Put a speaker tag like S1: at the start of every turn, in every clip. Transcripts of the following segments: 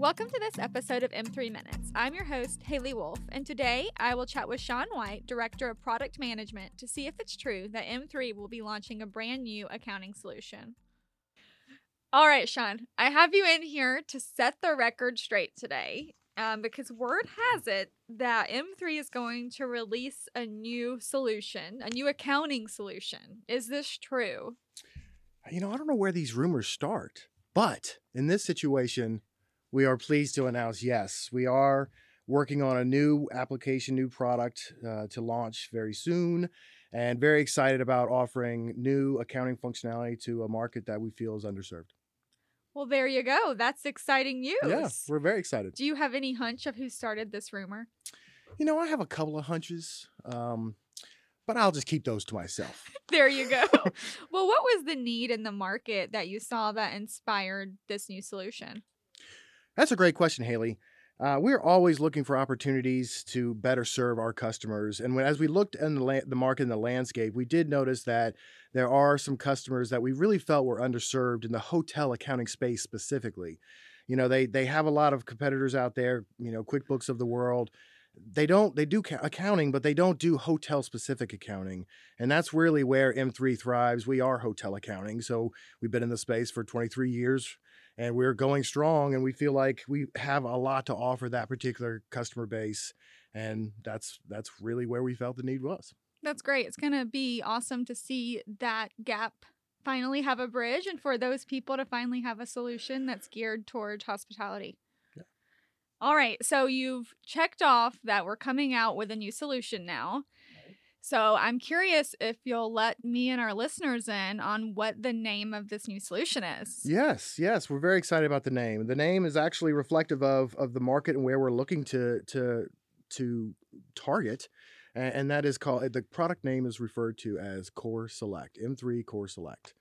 S1: Welcome to this episode of M3 Minutes. I'm your host, Haley Wolf, and today I will chat with Sean White, Director of Product Management, to see if it's true that M3 will be launching a brand new accounting solution. All right, Sean, I have you in here to set the record straight today um, because word has it that M3 is going to release a new solution, a new accounting solution. Is this true?
S2: You know, I don't know where these rumors start, but in this situation, we are pleased to announce yes, we are working on a new application, new product uh, to launch very soon, and very excited about offering new accounting functionality to a market that we feel is underserved.
S1: Well, there you go. That's exciting news.
S2: Yeah, we're very excited.
S1: Do you have any hunch of who started this rumor?
S2: You know, I have a couple of hunches, um, but I'll just keep those to myself.
S1: there you go. well, what was the need in the market that you saw that inspired this new solution?
S2: That's a great question, Haley. Uh, we're always looking for opportunities to better serve our customers. And when, as we looked in the, la- the market and the landscape, we did notice that there are some customers that we really felt were underserved in the hotel accounting space specifically. You know, they they have a lot of competitors out there. You know, QuickBooks of the world. They don't. They do ca- accounting, but they don't do hotel specific accounting, and that's really where M3 thrives. We are hotel accounting, so we've been in the space for 23 years and we're going strong and we feel like we have a lot to offer that particular customer base and that's that's really where we felt the need was.
S1: That's great. It's going to be awesome to see that gap finally have a bridge and for those people to finally have a solution that's geared towards hospitality. Yeah. all right so you've checked off that we're coming out with a new solution now so I'm curious if you'll let me and our listeners in on what the name of this new solution is.
S2: Yes, yes, we're very excited about the name. The name is actually reflective of of the market and where we're looking to to to target. And, that is called the product name is referred to as Core Select, M3 Core Select.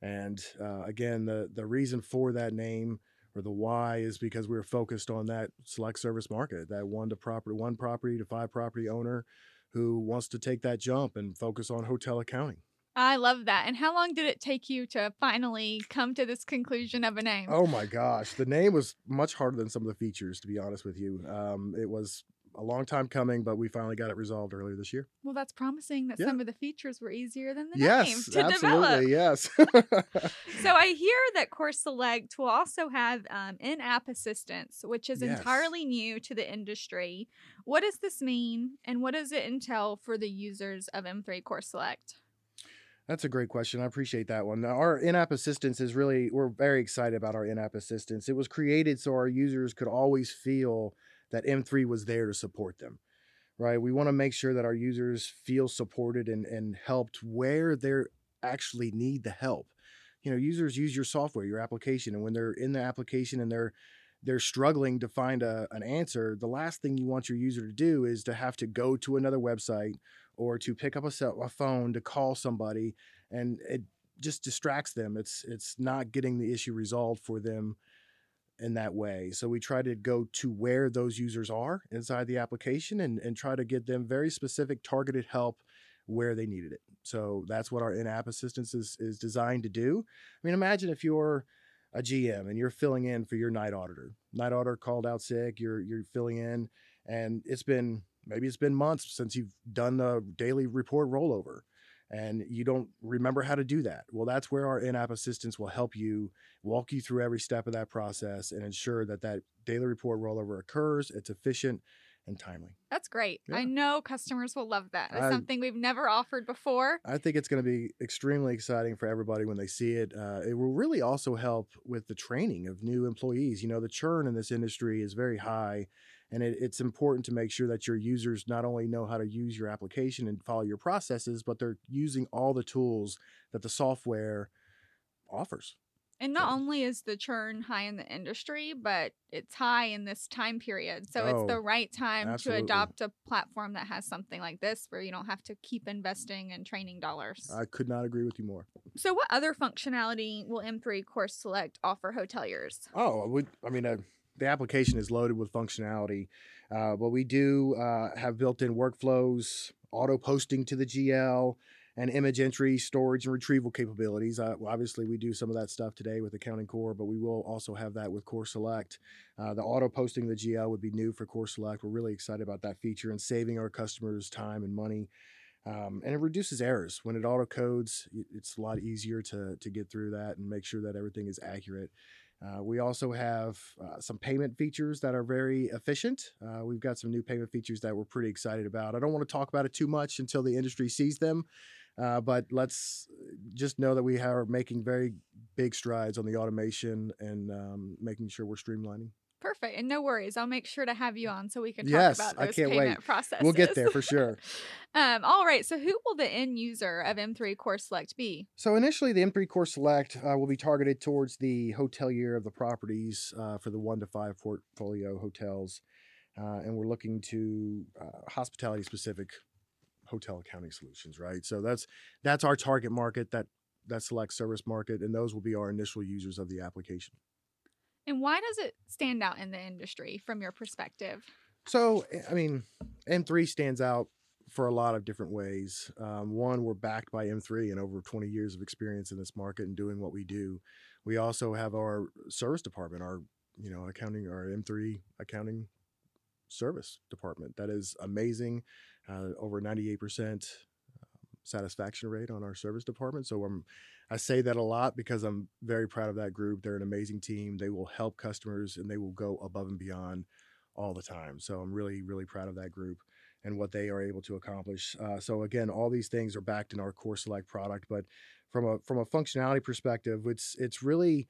S2: And uh, again, the the reason for that name or the why is because we we're focused on that select service market, that one to property, one property to five property owner who wants to take that jump and focus on hotel accounting.
S1: I love that. And how long did it take you to finally come to this conclusion of a name?
S2: Oh my gosh, the name was much harder than some of the features, to be honest with you. Um, it was a long time coming, but we finally got it resolved earlier this year.
S1: Well, that's promising that yeah. some of the features were easier than the
S2: yes,
S1: name to
S2: absolutely,
S1: develop.
S2: Yes.
S1: so I hear that Core Select will also have um, in-app assistance, which is yes. entirely new to the industry. What does this mean, and what does it entail for the users of M3 Core Select?
S2: That's a great question. I appreciate that one. Our in app assistance is really, we're very excited about our in app assistance. It was created so our users could always feel that M3 was there to support them, right? We want to make sure that our users feel supported and, and helped where they actually need the help. You know, users use your software, your application, and when they're in the application and they're they're struggling to find a, an answer, the last thing you want your user to do is to have to go to another website or to pick up a, cell, a phone to call somebody, and it just distracts them. It's it's not getting the issue resolved for them in that way. So we try to go to where those users are inside the application and, and try to get them very specific targeted help where they needed it. So that's what our in-app assistance is, is designed to do. I mean, imagine if you're a GM and you're filling in for your night auditor. Night auditor called out sick, you're you're filling in, and it's been maybe it's been months since you've done the daily report rollover and you don't remember how to do that. Well, that's where our in-app assistance will help you walk you through every step of that process and ensure that that daily report rollover occurs, it's efficient and timely.
S1: That's great. Yeah. I know customers will love that. It's something we've never offered before.
S2: I think it's going to be extremely exciting for everybody when they see it. Uh, it will really also help with the training of new employees. You know, the churn in this industry is very high and it, it's important to make sure that your users not only know how to use your application and follow your processes, but they're using all the tools that the software offers.
S1: And not only is the churn high in the industry, but it's high in this time period. So oh, it's the oh, right time absolutely. to adopt a platform that has something like this where you don't have to keep investing in training dollars.
S2: I could not agree with you more.
S1: So, what other functionality will M3 Core Select offer hoteliers?
S2: Oh, we, I mean, uh, the application is loaded with functionality. Uh, but we do uh, have built-in workflows, auto posting to the GL, and image entry, storage, and retrieval capabilities. Uh, obviously, we do some of that stuff today with Accounting Core, but we will also have that with Core Select. Uh, the auto posting of the GL would be new for Core Select. We're really excited about that feature and saving our customers time and money. Um, and it reduces errors when it auto codes. It's a lot easier to to get through that and make sure that everything is accurate. Uh, we also have uh, some payment features that are very efficient. Uh, we've got some new payment features that we're pretty excited about. I don't want to talk about it too much until the industry sees them, uh, but let's just know that we are making very big strides on the automation and um, making sure we're streamlining.
S1: Perfect. And no worries. I'll make sure to have you on so we can talk
S2: Yes,
S1: about
S2: I
S1: those
S2: can't
S1: payment
S2: wait.
S1: processes.
S2: We'll get there for sure.
S1: um, all right. So who will the end user of M3 Core Select be?
S2: So initially, the M3 Core Select uh, will be targeted towards the hotelier of the properties uh, for the one to five portfolio hotels, uh, and we're looking to uh, hospitality specific hotel accounting solutions. Right. So that's that's our target market. That that select service market, and those will be our initial users of the application.
S1: And why does it stand out in the industry from your perspective?
S2: So, eh, I mean, M3 stands out for a lot of different ways. Um, one, we're backed by M3 and over 20 years of experience in this market and doing what we do. We also have our service department, our you know accounting, our M3 accounting service department that is amazing, uh, over 98% satisfaction rate on our service department. So I'm I say that a lot because I'm very proud of that group. They're an amazing team. They will help customers and they will go above and beyond all the time. So I'm really, really proud of that group and what they are able to accomplish. Uh, so again, all these things are backed in our Core Select product, but from a from a functionality perspective, it's it's really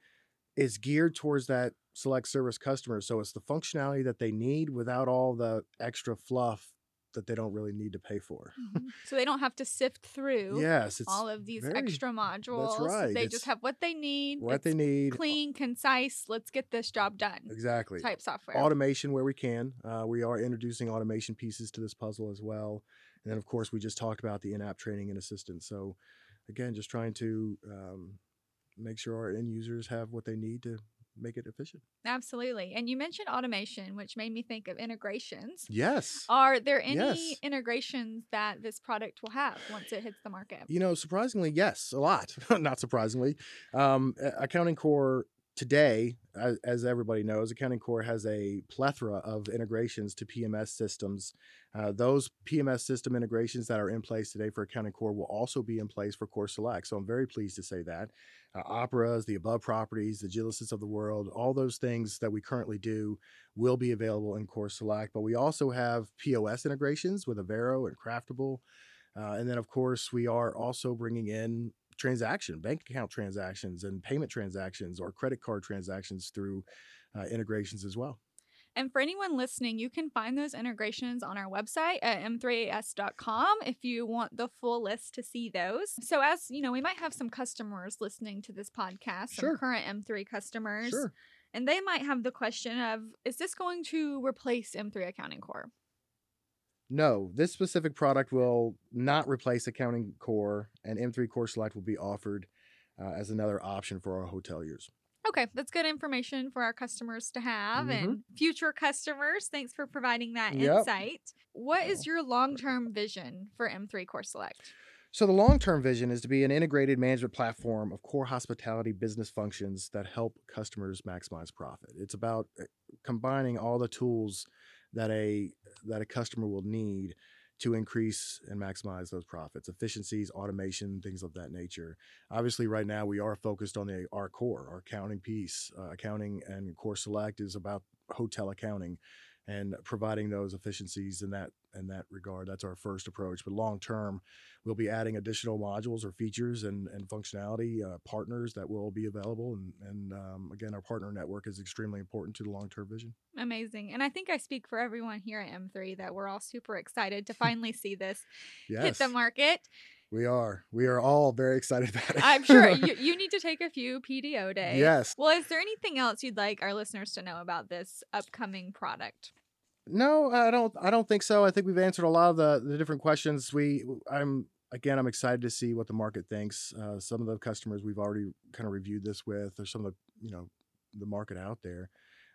S2: it's geared towards that select service customer. So it's the functionality that they need without all the extra fluff that they don't really need to pay for.
S1: Mhm. so they don't have to sift through
S2: Yes,
S1: all of these
S2: very-
S1: extra modules.
S2: That's right.
S1: They
S2: It's
S1: just have what they need.
S2: what they need.
S1: Clean, concise. Let's get this job done.
S2: Exactly.
S1: Type software.
S2: automation where we can. Uh, we are introducing automation pieces to this puzzle as well. And then, of course, we just talked about the in app training and assistance. So, again, just trying to um, make sure our end users have what they need to make it efficient.
S1: Absolutely. And you mentioned automation, which made me think of integrations.
S2: Yes.
S1: Are there any
S2: Yes.
S1: integrations that this product will have once it hits the market?
S2: You know, surprisingly, yes, a lot. Not surprisingly. Um, Accounting Core today, as, as everybody knows, Accounting Core has a plethora of integrations to PMS systems. Uh, those PMS system integrations that are in place today for Accounting Core will also be in place for Core Select. So I'm very pleased to say that. Uh, operas, the above properties, the Agilysys of the world, all those things that we currently do will be available in Core Select. But we also have POS integrations with Avero and Craftable. Uh, and then, of course, we are also bringing in transaction, bank account transactions, and payment transactions or credit card transactions through uh, integrations as well.
S1: And for anyone listening, you can find those integrations on our website at m3as.com if you want the full list to see those. So, as you know, we might have some customers listening to this podcast, some current M3 customers,
S2: Sure.
S1: and they might have the question of is this going to replace M3 Accounting Core?
S2: No, this specific product will not replace Accounting Core, and M3 Core Select will be offered uh, as another option for our hoteliers.
S1: Okay, that's good information for our customers to have
S2: Mhm.
S1: and future customers. Thanks for providing that
S2: Yep.
S1: insight. What is your long term vision for M3 Core Select?
S2: So, the long term vision is to be an integrated management platform of core hospitality business functions that help customers maximize profit. It's about uh, combining all the tools that a that a customer will need to increase and maximize those profits, efficiencies, automation, things of that nature. Obviously, right now we are focused on the our core, our accounting piece. Uh, accounting and Core Select is about hotel accounting and providing those efficiencies in that in that regard. That's our first approach. But long term, we'll be adding additional modules or features and, and functionality uh, partners that will be available. And, and um, again, our partner network is extremely important to the long term vision.
S1: Amazing. And I think I speak for everyone here at M3 that we're all super excited to finally see this hit the market.
S2: We are. We are all very excited about it.
S1: I'm sure you, you need to take a few PTO days.
S2: yes.
S1: Well, is there anything else you'd like our listeners to know about this upcoming product?
S2: No, I don't. I don't think so. I think we've answered a lot of the, the different questions. We, I'm again, I'm excited to see what the market thinks. Uh, some of the customers we've already kind of reviewed this with, or some of the, you know, the market out there,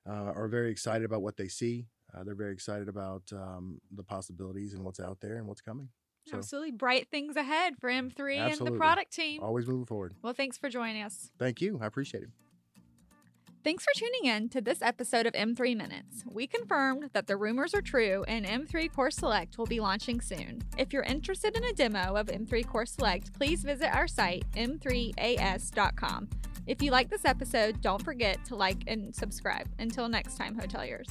S2: uh, are very excited about what they see. Uh, they're very excited about um, the possibilities and what's out there and what's coming. So
S1: Absolutely. Bright things ahead for M3 and the product team.
S2: always moving forward.
S1: Well, thanks for joining us.
S2: Thank you. I appreciate it.
S1: Thanks for tuning in to this episode of M3 Minutes. We confirmed that the rumors are true and M3 Core Select will be launching soon. If you're interested in a demo of M3 Core Select, please visit our site, m3as.com. If you like this episode, don't forget to like and subscribe. Until next time, hoteliers.